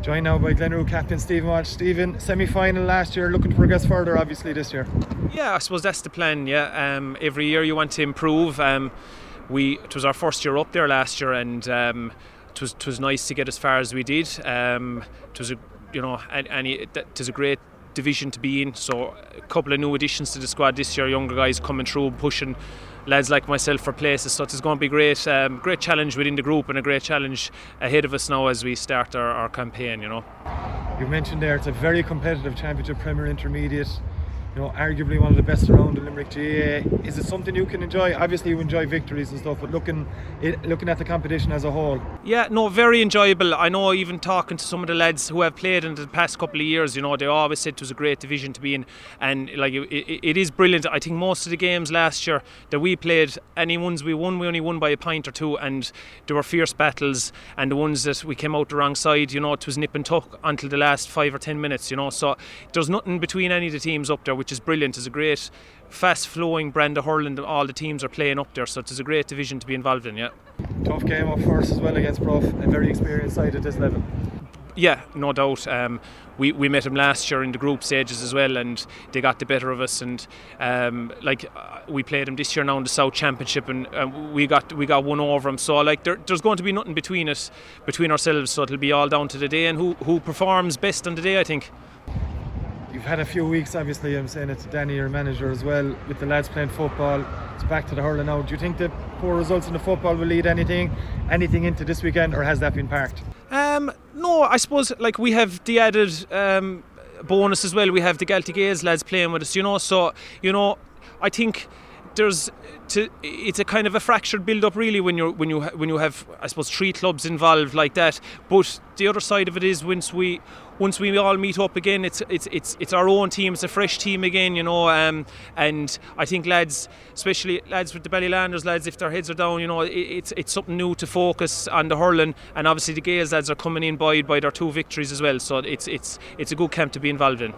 Joined now by Glenroe captain Stephen Walsh. Stephen, semi-final last year, looking to progress further, obviously this year. Yeah, I suppose that's the plan. Yeah, um, every year you want to improve. Um, we it was our first year up there last year, and um, it was it was nice to get as far as we did. Um, it was a you know, and, and it, it was a great division to be in. So a couple of new additions to the squad this year, younger guys coming through, pushing lads like myself for places. So it's going to be great, um, great challenge within the group and a great challenge ahead of us now as we start our, our campaign. You know. You mentioned there it's a very competitive championship, Premier Intermediate you know, arguably one of the best around the Limerick GAA. Is it something you can enjoy? Obviously, you enjoy victories and stuff, but looking looking at the competition as a whole. Yeah, no, very enjoyable. I know even talking to some of the lads who have played in the past couple of years, you know, they always said it was a great division to be in, and like it, it is brilliant. I think most of the games last year that we played, any ones we won, we only won by a pint or two, and there were fierce battles. And the ones that we came out the wrong side, you know, it was nip and tuck until the last five or ten minutes, you know. So there's nothing between any of the teams up there, which is brilliant. It's a great, fast flowing brand of hurling. All the teams are playing up there, so it's a great division to be involved in. Yeah. Tough game up first as well against Prof, a very experienced side at this level. Yeah, no doubt. Um, we, we met them last year in the group stages as well, and they got the better of us. And um, like uh, we played them this year now in the South Championship, and uh, we got we got one over them. So like there, there's going to be nothing between us, between ourselves. So it'll be all down to the day and who who performs best on the day. I think you've had a few weeks, obviously. I'm saying it to Danny, your manager, as well, with the lads playing football. It's back to the hurling now. Do you think the poor results in the football will lead anything, anything into this weekend, or has that been parked? Um, no, I suppose like we have the added um, bonus as well. We have the Galtee Gaels lads playing with us, you know. So you know, I think there's to, it's a kind of a fractured build up really when you when you when you have I suppose three clubs involved like that. But the other side of it is once we once we all meet up again it's it's it's it's our own team it's a fresh team again you know um, and I think lads especially lads with the Ballylanders lads if their heads are down you know it, it's it's something new to focus on the hurling. And obviously the Gaels lads are coming in by by their two victories as well. So it's it's it's a good camp to be involved in